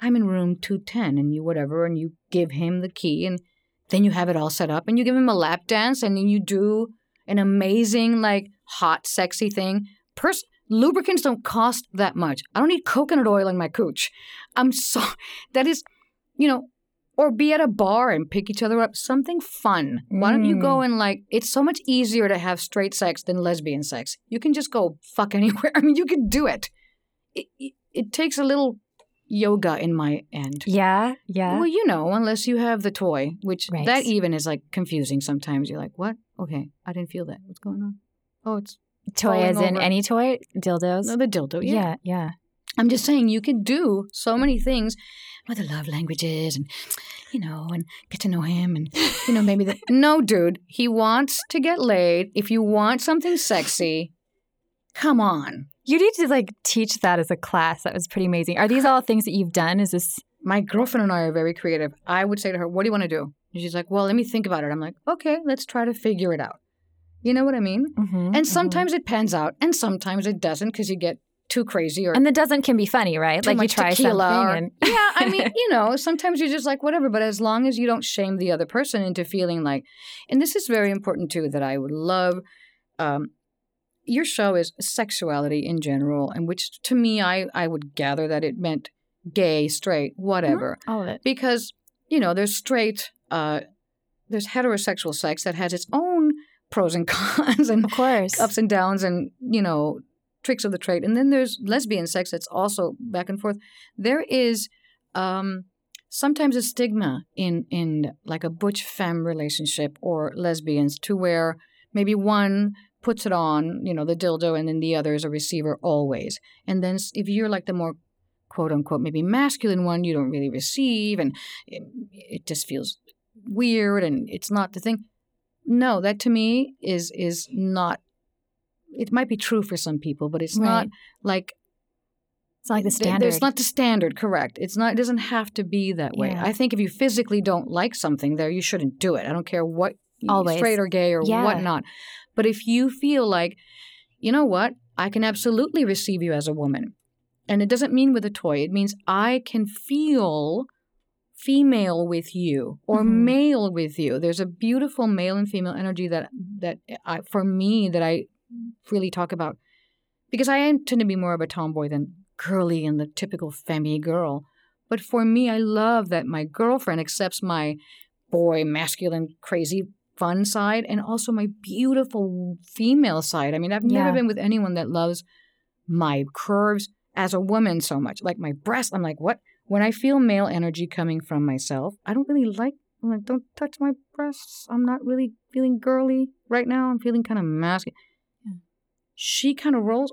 I'm in room two ten, and you whatever." And you give him the key, and then you have it all set up, and you give him a lap dance, and then you do an amazing like hot sexy thing. Pers- lubricants don't cost that much. I don't need coconut oil in my cooch. I'm so that is, you know, or be at a bar and pick each other up. Something fun. Why don't you go mm. and like? It's so much easier to have straight sex than lesbian sex. You can just go fuck anywhere. I mean, you can do it. It it, it takes a little yoga in my end. Yeah, yeah. Well, you know, unless you have the toy, which Right. that even is like confusing sometimes. You're like, what? Okay, I didn't feel that. What's going on? Oh, it's toy as in over. any toy? Dildos? no, the dildo. Yeah. yeah, yeah. I'm just saying you could do so many things with the love languages and, you know, and get to know him and, you know, maybe the. no, dude, he wants to get laid. If you want something sexy, come on. You need to like teach that as a class. That was pretty amazing. Are these all things that you've done? Is this My girlfriend and I are very creative. I would say to her, What do you want to do? And she's like, Well, let me think about it. I'm like, Okay, let's try to figure it out. You know what I mean? Mhm, And mhm. sometimes it pans out and sometimes it doesn't because you get too crazy or and the doesn't can be funny, right? like you try something or- and yeah, I mean, you know, sometimes you're just like whatever, but as long as you don't shame the other person into feeling like, and this is very important too, that I would love. Um, your show is sexuality in general, and which to me, I I would gather that it meant gay, straight, whatever, all of it. because you know there's straight, uh, there's heterosexual sex that has its own pros and cons and Of course. ups and downs and you know tricks of the trade and then there's lesbian sex that's also back and forth there is um sometimes a stigma in in like a butch femme relationship or lesbians to where maybe one puts it on you know the dildo and then the other is a receiver always and then if you're like the more quote unquote maybe masculine one you don't really receive and it, it just feels weird and it's not the thing no that to me is is not it might be true for some people but it's not like It's not like the standard. It's not the standard, correct. It's not. It doesn't have to be that way. Yeah. I think if you physically don't like something, there you shouldn't do it. I don't care what, Always. straight or gay or Yeah. whatnot. But if you feel like, you know what, I can absolutely receive you as a woman, and it doesn't mean with a toy. It means I can feel female with you or Mhm. male with you. There's a beautiful male and female energy that that I, for me that I really talk about because I tend to be more of a tomboy than girly and the typical femmy girl. But for me, I love that my girlfriend accepts my boy, masculine, crazy, fun side and also my beautiful female side. I mean, I've never Yeah. been with anyone that loves my curves as a woman so much. Like my breasts, I'm like, what? When I feel male energy coming from myself, I don't really like. I'm like, don't touch my breasts. I'm not really feeling girly right now. I'm feeling kind of masculine. She kind of rolls.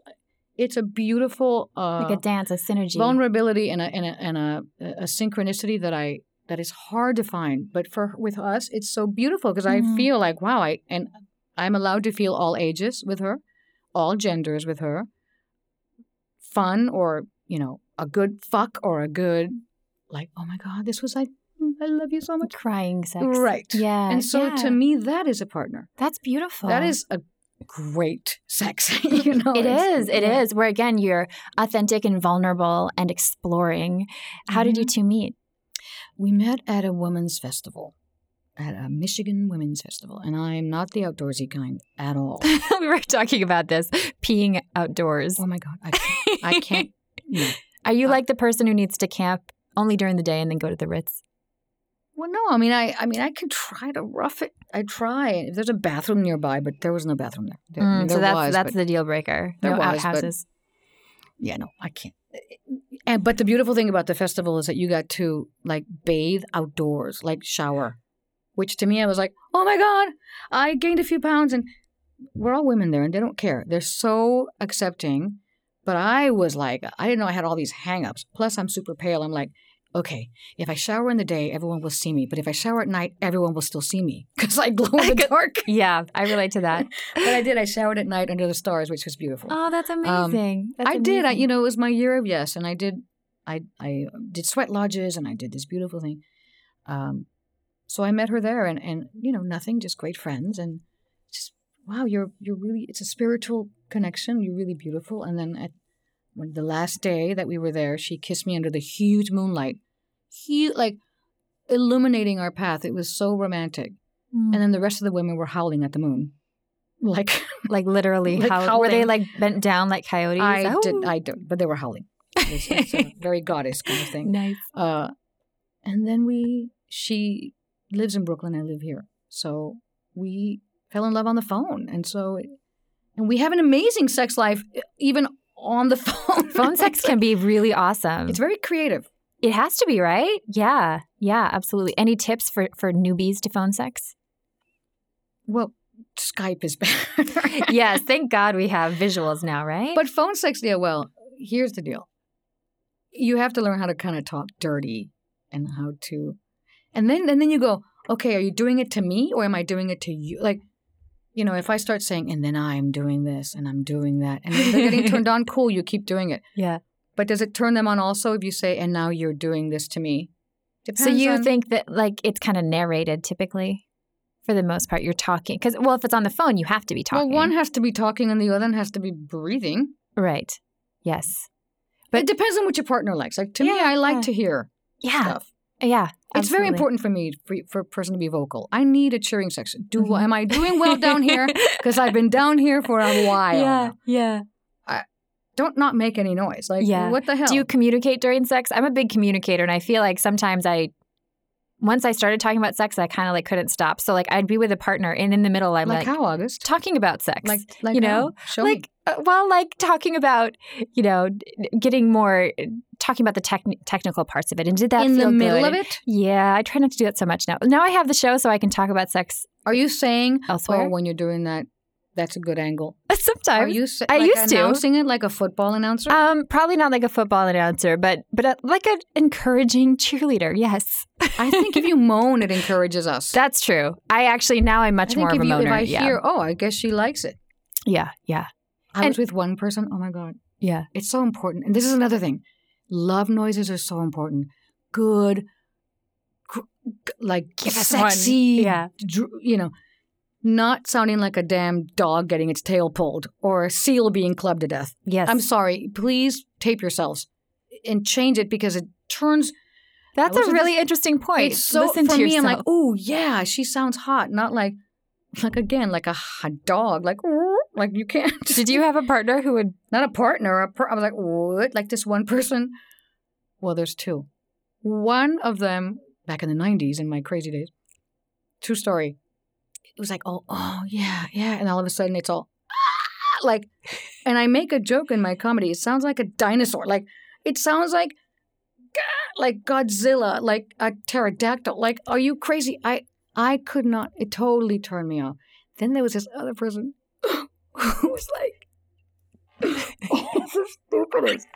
It's a beautiful, uh, like a dance, a synergy. vulnerability and a and a and a, a synchronicity that I that is hard to find. But for with us, it's so beautiful because Mhm. I feel like wow, I and I'm allowed to feel all ages with her, all genders with her. Fun or you know a good fuck or a good like oh my god, this was like mm, I love you so much. crying sex. Right. Yeah. and so yeah. to me, that is a partner. that's beautiful. That is a great sex. you know, It it's- It yeah. is. Where again, you're authentic and vulnerable and exploring. How did you Mm-hmm. two meet? We met at a women's festival, at a Michigan women's festival, and I'm not the outdoorsy kind at all. we were talking about this peeing outdoors. oh my god, I can't. I can't no. Are you Uh, like the person who needs to camp only during the day and then go to the Ritz? Well, no, I mean, I, I mean, I can try to rough it. I try. If there's a bathroom nearby, but there was no bathroom there. There, Mm, there so that's was, that's the deal breaker. There no was, but- yeah, no, I can't. And but the beautiful thing about the festival is that you got to like bathe outdoors, like shower, which to me I was like, oh my god, I gained a few pounds, and we're all women there, and they don't care. They're so accepting. But I was like, I didn't know I had all these hang-ups. Plus, I'm super pale. I'm like, okay, if I shower in the day, everyone will see me. But if I shower at night, everyone will still see me because I glow in the dark. Yeah, I relate to that. but I did. I showered at night under the stars, which was beautiful. oh, that's amazing. That's Um, I did. I, you know, it was my year of yes, and I did. I I did sweat lodges, and I did this beautiful thing. Um, so I met her there, and and you know, nothing, just great friends, and just wow, you're you're really. It's a spiritual connection. You're really beautiful. And then at the last day that we were there, she kissed me under the huge moonlight, huge like illuminating our path. It was so romantic. Mm. And then the rest of the women were howling at the moon, like like literally, Like how were they like bent down like coyotes? I Oh. did. I don't. But they were howling. It's a very goddess kind of thing. nice. Uh, and then we, she lives in Brooklyn. I live here. So we fell in love on the phone. And so, and we have an amazing sex life, even on the phone. Phone sex can be really awesome. It's very creative. it has to be, right? Yeah. Yeah, absolutely. Any tips for for newbies to phone sex? Well, Skype is better. yes, thank God we have visuals now, right? But phone sex, yeah, well, here's the deal. You have to learn how to kind of talk dirty and how to and then and then you go, okay, are you doing it to me or am I doing it to you? Like, you know, if I start saying, and then I'm doing this and I'm doing that, and they're getting turned on, cool, you keep doing it. yeah. But does it turn them on also if you say, and now you're doing this to me? Depends So you on- think that like it's kind of narrated typically? For the most part, you're talking because well, if it's on the phone, you have to be talking. Well, one has to be talking and the other one has to be breathing. right? Yes. But it depends on what your partner likes. Like to me, I like yeah. to hear Yeah. stuff. Yeah. It's very important for me for, for a person to be vocal. I need a cheering section. Do Mhm. am I doing well down here? Because I've been down here for a while. Yeah. now. Yeah. Don't not make any noise. Like Yeah. what the hell? Do you communicate during sex? I'm a big communicator, and I feel like sometimes I, once I started talking about sex, I kind of like couldn't stop. So like I'd be with a partner, and in the middle, I'm like, like, how August? talking about sex, Like like you how? know, Show like uh, Uh, while like talking about, you know, getting more, uh, talking about the techni- technical parts of it. And did that in the middle good? of it. Yeah, I try not to do that so much now. Now I have the show, so I can talk about sex Are you saying oh, elsewhere. oh when you're doing that? That's a good angle. Sometimes Are you sa- I like used to. announcing it like a football announcer? Um, probably not like a football announcer, but but uh, a, like an encouraging cheerleader. Yes, I think if you moan, it encourages us. that's true. I actually now I'm much more of a you, moaner. if I yeah. hear, oh, I guess she likes it. yeah, yeah, I And- was with one person. Oh my god, yeah. it's so important. And this is another thing. Love noises are so important. Good, gr- like Give one. sexy. Yeah. dr- you know, not sounding like a damn dog getting its tail pulled or a seal being clubbed to death. Yes, I'm sorry. Please tape yourselves and change it because it turns. that's a really interesting point. It's so Listen for to me. I'm like, oh yeah, she sounds hot. Not like, like again, like a, hot dog. Like, like you can't. Did you have a partner who would? not a partner. A per- I was like, what? Like this one person? Well, there's two. One of them back in the '90s, in my crazy days. True story. It was like, oh, oh yeah, yeah, and all of a sudden it's all "Ah," like, and I make a joke in my comedy. It sounds like a dinosaur. Like it sounds like, like Godzilla, like a pterodactyl. Like, are you crazy? I I could not. It totally turned me off. Then there was this other person who was like it's the stupidest.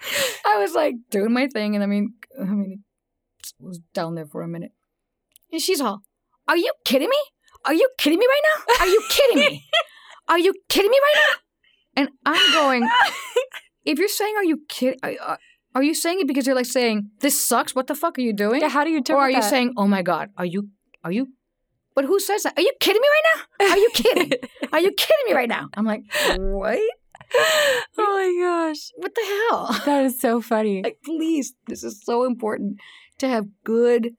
I was like doing my thing, and I mean, I mean, it was down there for a minute, and she's all, "Are you kidding me? Are you kidding me right now? Are you kidding me? Are you kidding me right now?" And I'm going, if you're saying, "Are you kidding?" Are, are you saying it because you're like saying, "This sucks"? What the fuck are you doing? Yeah, how do you or are you that? saying, "Oh my god"? Are you? Are you? But who says that? Are you kidding me right now? Are you kidding? Are you kidding me right now? I'm like, what? oh my gosh, What the hell? that is so funny. Like, please, this is so important to have good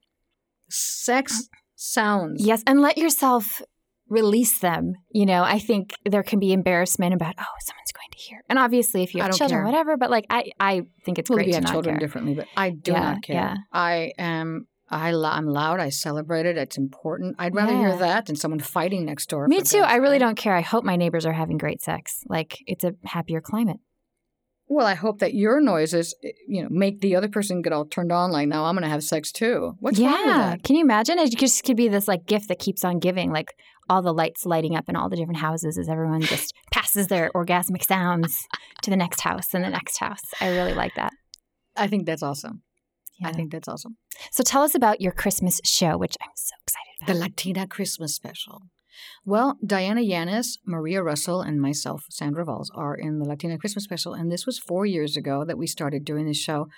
sex sounds. Yes, and let yourself release them. You know, I think there can be embarrassment about, oh, someone's going to hear. And obviously, if you have children, care. whatever. But like, I, I think it's Well, great we to have children care. differently, but I do Yeah, not care. yeah. I am. I lo- I'm loud. I celebrate it. It's important. I'd rather hear that than someone fighting next door. Me too. I really don't care. I hope my neighbors are having great sex. Like it's a happier climate. Well, I hope that your noises, eh, you know, make the other person get all turned on. Like, now I'm going to have sex too. What's yeah. wrong with that? Can you imagine? It just could be this like gift that keeps on giving, like all the lights lighting up in all the different houses as everyone just passes their orgasmic sounds to the next house and the next house. I really like that. I think that's awesome. I think that's awesome. So tell us about your Christmas show, which I'm so excited about. The Latina Christmas special. Well, Diana Yanez, Maria Russell, and myself, Sandra Valls, are in the Latina Christmas special. And this was four years ago that we started doing this show.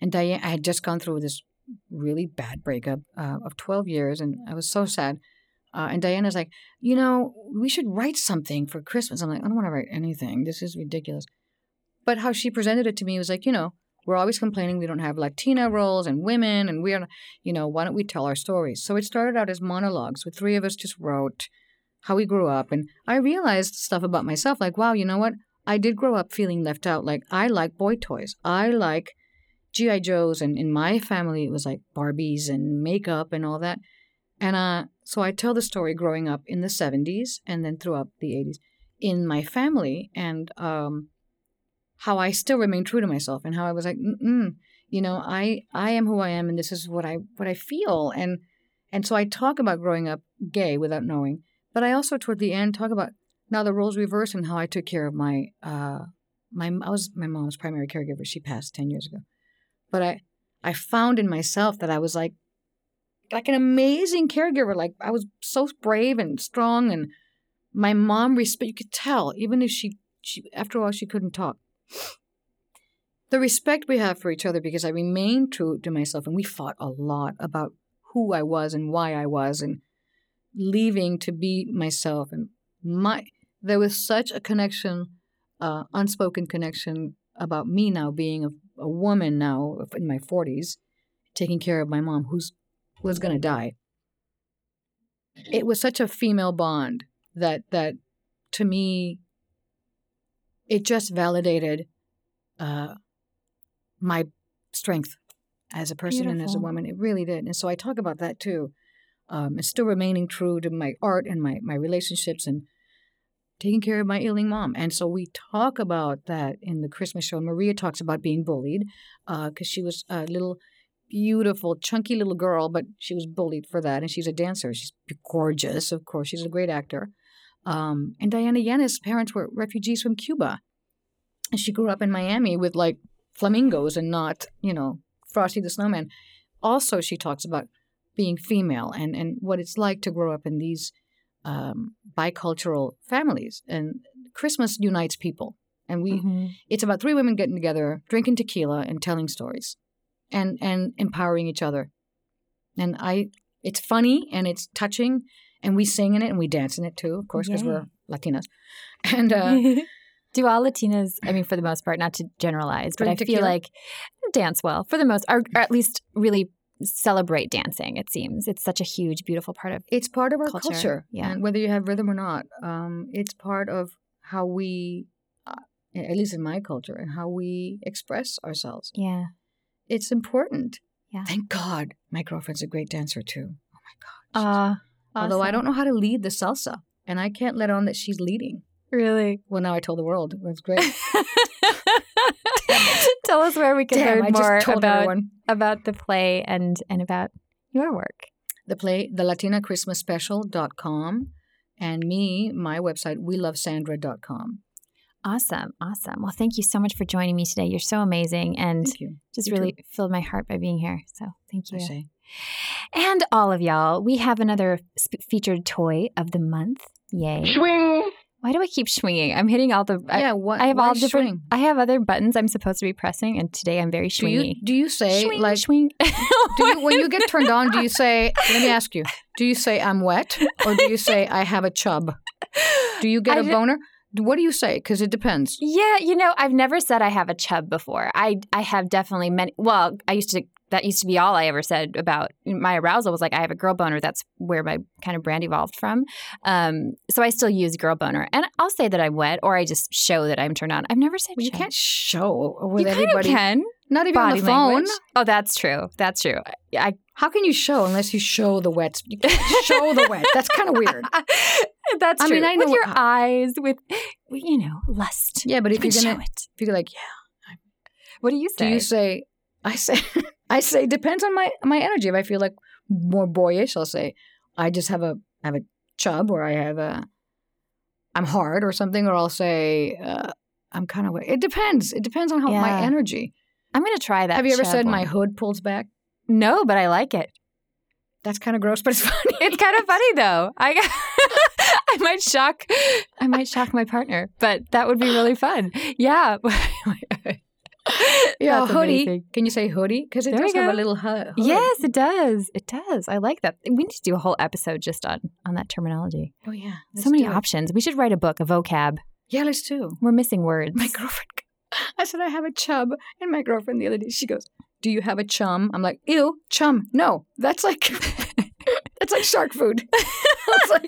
And Diana, I had just gone through this really bad breakup uh, of 12 years, and I was so sad. Uh, and Diana's like, you know, we should write something for Christmas. I'm like, I don't want to write anything. This is ridiculous. But how she presented it to me was like, you know, we're always complaining we don't have Latina roles and women, and we're, you know, why don't we tell our stories? So it started out as monologues. With three of us just wrote how we grew up, and I realized stuff about myself. Like, wow, you know what? I did grow up feeling left out. Like, I like boy toys. I like GI Joes, and in my family, it was like Barbies and makeup and all that. And uh, so I tell the story growing up in the '70s and then throughout the '80s in my family, and um, how I still remain true to myself, and how I was like, Mm-mm, you know, I I am who I am, and this is what I what I feel, and and so I talk about growing up gay without knowing, but I also toward the end talk about now the roles reverse and how I took care of my uh my I was my mom's primary caregiver. She passed ten years ago, but I I found in myself that I was like like an amazing caregiver. Like I was so brave and strong, and my mom respect. You could tell even if she she after all she couldn't talk. The respect we have for each other because I remained true to myself, and we fought a lot about who I was and why I was, and leaving to be myself. And my there was such a connection, uh, unspoken connection about me now being a, a woman now in my forties, taking care of my mom who's was going to die. It was such a female bond that that to me it just validated uh, my strength as a person and as a woman. It really did. And so I talk about that too. Um, and still remaining true to my art and my, my relationships and taking care of my ailing mom. And so we talk about that in the Christmas show. And Maria talks about being bullied because she was a little beautiful, chunky little girl, but she was bullied for that. And she's a dancer. She's gorgeous, of course. She's a great actor. Um, and Diana Yanez' parents were refugees from Cuba. And she grew up in Miami with like flamingos and not, you know, Frosty the Snowman. Also, she talks about being female and, and what it's like to grow up in these um, bicultural families. And Christmas unites people. And we, Mhm. it's about three women getting together, drinking tequila and telling stories and, and empowering each other. And I, it's funny and it's touching and we sing in it and we dance in it too, of course, because we're Latinas. And uh, Do all Latinas, I mean, for the most part, not to generalize, but Drink I feel like dance well for the most, or, or at least really celebrate dancing. It seems it's such a huge, beautiful part of. it's part of our Culture, culture, yeah. and whether you have rhythm or not, um, it's part of how we, uh, at least in my culture, and how we express ourselves. Yeah, It's important. Yeah. Thank God, my girlfriend's a great dancer too. Oh my God. she's- uh, Although I don't know how to lead the salsa, and I can't let on that she's leading. really. Well, now I told the world. Was great. Tell us where we can Damn, learn more about everyone. about the play and and about your work. the play the latina christmas special.com and me my website we love sandra.com Awesome, awesome. Well, thank you so much for joining me today. You're so amazing, and you just You too. really filled my heart by being here. So thank you. say. And all of y'all, we have another sp- featured toy of the month. Yay! Swing. Why do I keep swinging? I'm hitting all the. I, yeah what I have all different. swing? I have other buttons I'm supposed to be pressing, and today I'm very do swingy. you do you say swing, like swing. do you, when you get turned on do you say let me ask you do you say i'm wet or do you say i have a chub do you get I a boner what do you say because it depends Yeah, you know, I've never said I have a chub before. I I have definitely many. Well, I used to. That used to be all I ever said about my arousal was like I have a girl boner. That's where my kind of brand evolved from. Um, so I still use girl boner, and I'll say that I'm wet, or I just show that I'm turned on. I've never said well, you can't show with you kind of can. Not even on the phone. language. Oh, that's true. That's true. I, How can you show unless you show the wet? You can't show the wet. That's kind of weird. that's I true. mean, I with know your eyes, with you know, lust. Yeah, but You if can you're gonna, it. if you're like, yeah, What do you say? do you say? I say, I say depends on my my energy. If I feel like more boyish, I'll say I just have a have a chub, or I have a I'm hard or something, or I'll say uh, I'm kind of. It depends. It depends on how my energy. I'm gonna try that. have you ever said my hood pulls back? No, but I like it. That's kind of gross, but it's funny. It's kind of funny though. I I might shock I might shock my partner, but that would be really fun. Yeah. yeah, That's hoodie. amazing. Can you say hoodie? Because it There does have a little hood. Yes, it does. It does. I like that. We need to do a whole episode just on on that terminology. Oh yeah. so many options. We should write a book, a vocab. Yeah, let's do. We're missing words. My girlfriend. I said I have a chub, and my girlfriend the other day she goes, "Do you have a chum?" I'm like, "Ew, chum. No, that's like that's like shark food." it's like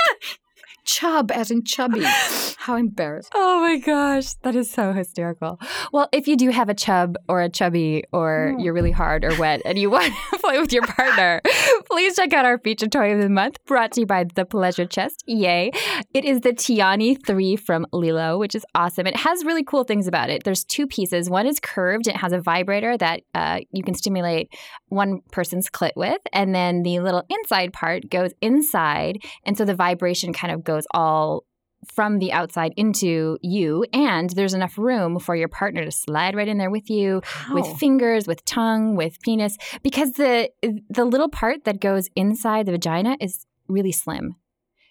chub, as in chubby. How embarrassing. Oh my gosh, that is so hysterical. Well, if you do have a chub or a chubby or Mm. you're really hard or wet and you want to play with your partner, please check out our feature toy of the month brought to you by The Pleasure Chest. Yay. It is the Tiani 3 from LELO, which is awesome. It has really cool things about it. There's two pieces. One is curved, it has a vibrator that uh, you can stimulate one person's clit with, and then the little inside part goes inside, and so the vibration kind of goes all from the outside into you and there's enough room for your partner to slide right in there with you with fingers with tongue with penis because the the little part that goes inside the vagina is really slim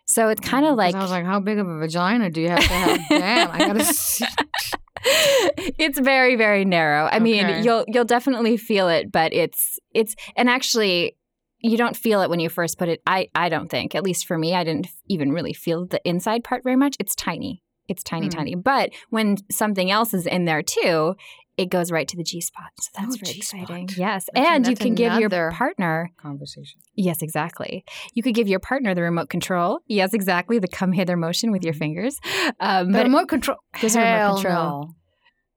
so it's mm, kind of like I was like, "How big of a vagina do you have to have?" Damn, I gotta. See. it's very very narrow i mean you'll you'll definitely feel it but it's it's and actually you don't feel it when you first put it i i don't think at least for me i didn't even really feel the inside part very much it's tiny it's tiny Hmm. tiny but when something else is in there too it goes right to the g spot so that's Oh, very G-spot. exciting yes That's- and you can give your partner Conversation. Yes, exactly. You could give your partner the remote control. Yes, exactly. The come hither motion with your fingers. Um, The but remote control. There's a remote control. no.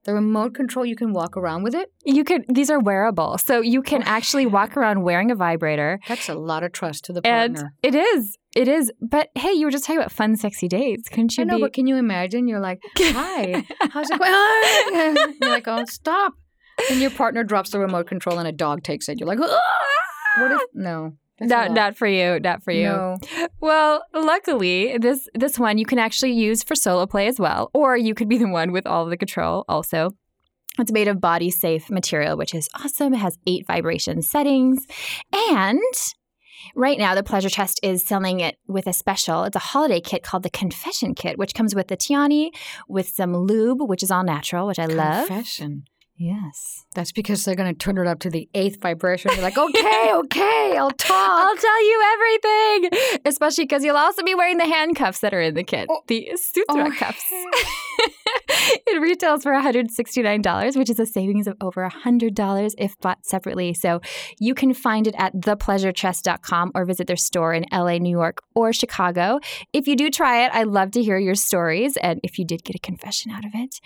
The remote control, you can walk around with it. you could. These are wearable, so you can Oh, actually walk around wearing a vibrator. That's a lot of trust to the And partner. it is. It is. But hey, you were just talking about fun, sexy dates. Couldn't you I know, be? but can you imagine? You're like, "Hi, how's it going?" You're like, "Oh, stop!" And your partner drops the remote control, and a dog takes it. You're like, "Ah!" "What if no?" That's not, not for you. Not for you. No. Well, luckily, this this one you can actually use for solo play as well, or you could be the one with all the control also. It's made of body safe material, which is awesome. It has eight vibration settings. And right now, the Pleasure Chest is selling it with a special. It's a holiday kit called the Confession Kit, which comes with the Tiani, with some lube, which is all natural, which I love. Confession. Yes. That's because they're going to turn it up to the eighth vibration. You're like, okay, okay, I'll talk. I'll tell you everything, especially because you'll also be wearing the handcuffs that are in the kit, Oh. the sutra Oh, cuffs. it retails for $169, which is a savings of over $100 if bought separately. So you can find it at thepleasurechest.com or visit their store in LA, New York, or Chicago. If you do try it, I'd love to hear your stories and if you did get a confession out of it.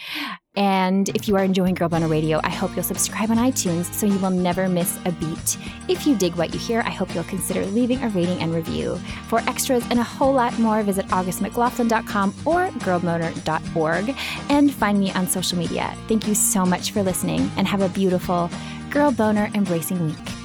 And if you are enjoying Girl Boner Radio, I hope you'll subscribe on iTunes so you will never miss a beat. If you dig what you hear, I hope you'll consider leaving a rating and review. For extras and a whole lot more, visit augustmclaughlin.com or girlboner.org and find me on social media. Thank you so much for listening and have a beautiful Girl Boner Embracing Week.